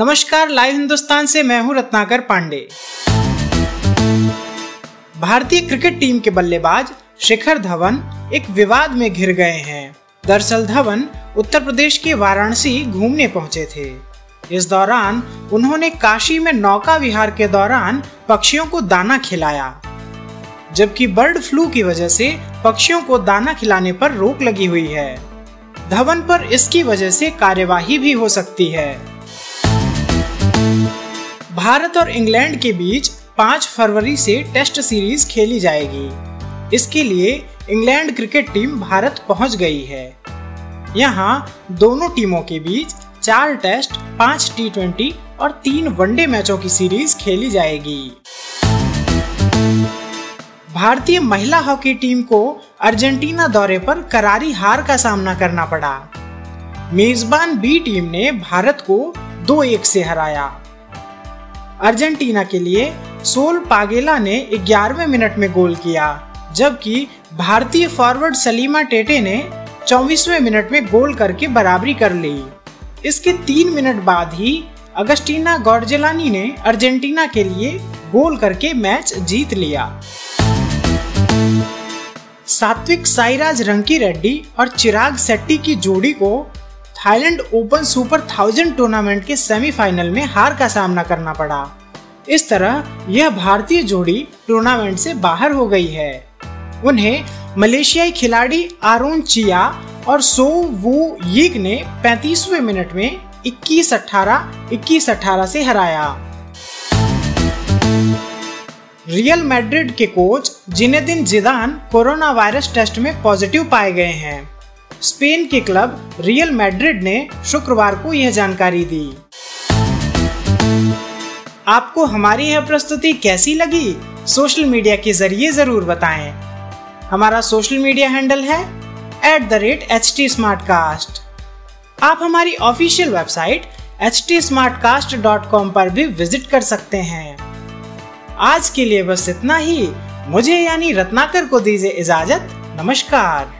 नमस्कार, लाइव हिंदुस्तान से मैं हूँ रत्नाकर पांडे। भारतीय क्रिकेट टीम के बल्लेबाज शिखर धवन एक विवाद में घिर गए हैं। दरअसल धवन उत्तर प्रदेश के वाराणसी घूमने पहुँचे थे। इस दौरान उन्होंने काशी में नौका विहार के दौरान पक्षियों को दाना खिलाया, जबकि बर्ड फ्लू की वजह से पक्षियों को दाना खिलाने पर रोक लगी हुई है। धवन पर इसकी वजह से कार्यवाही भी हो सकती है। भारत और इंग्लैंड के बीच 5 फरवरी से टेस्ट सीरीज़ खेली जाएगी। इसके लिए इंग्लैंड क्रिकेट टीम भारत पहुँच गई है। यहाँ दोनों टीमों के बीच चार टेस्ट, पाँच टी ट्वेंटी और तीन वनडे मैचों की सीरीज़ खेली जाएगी। भारतीय महिला हॉकी टीम को अर्जेंटीना दौरे पर करारी हार का सामना करना पड़ा। मेजबान बी टीम ने भारत को दो एक से हराया। अर्जेंटीना के लिए सोल पागेला ने 11वें मिनट में गोल किया, जबकि भारतीय फॉरवर्ड सलीमा टेटे ने 24वें मिनट में गोल करके बराबरी कर ली। इसके तीन मिनट बाद ही अगस्टीना गॉर्जेलानी ने अर्जेंटीना के लिए गोल करके मैच जीत लिया। सात्विक साईराज रंकी रेड्डी और चिराग सेट्टी की जोड़ी को Thailand open super thousand tournament के सेमीफाइनल में हार का सामना करना पड़ा। इस तरह यह भारतीय जोड़ी टूर्नामेंट से बाहर हो गई है। उन्हें मलेशियाई खिलाड़ी आरोन चिया और सो वू यिग ने 35वें मिनट में 21-18, 21-18 से हराया। रियल मैड्रिड के coach Zinedine Zidane corona virus test में पॉजिटिव पाए गए हैं। स्पेन के क्लब रियल मैड्रिड ने शुक्रवार को यह जानकारी दी। आपको हमारी यह प्रस्तुति कैसी लगी? सोशल मीडिया के ज़रिए ज़रूर बताएँ। हमारा सोशल मीडिया हैंडल है at the rate H T आप हमारी ऑफिशियल वेबसाइट एच टी पर भी विज़िट कर सकते हैं। आज के लिए बस इतना ही। मुझे यानी रत्नाकर को दीजिए इजाज़त। नमस्कार।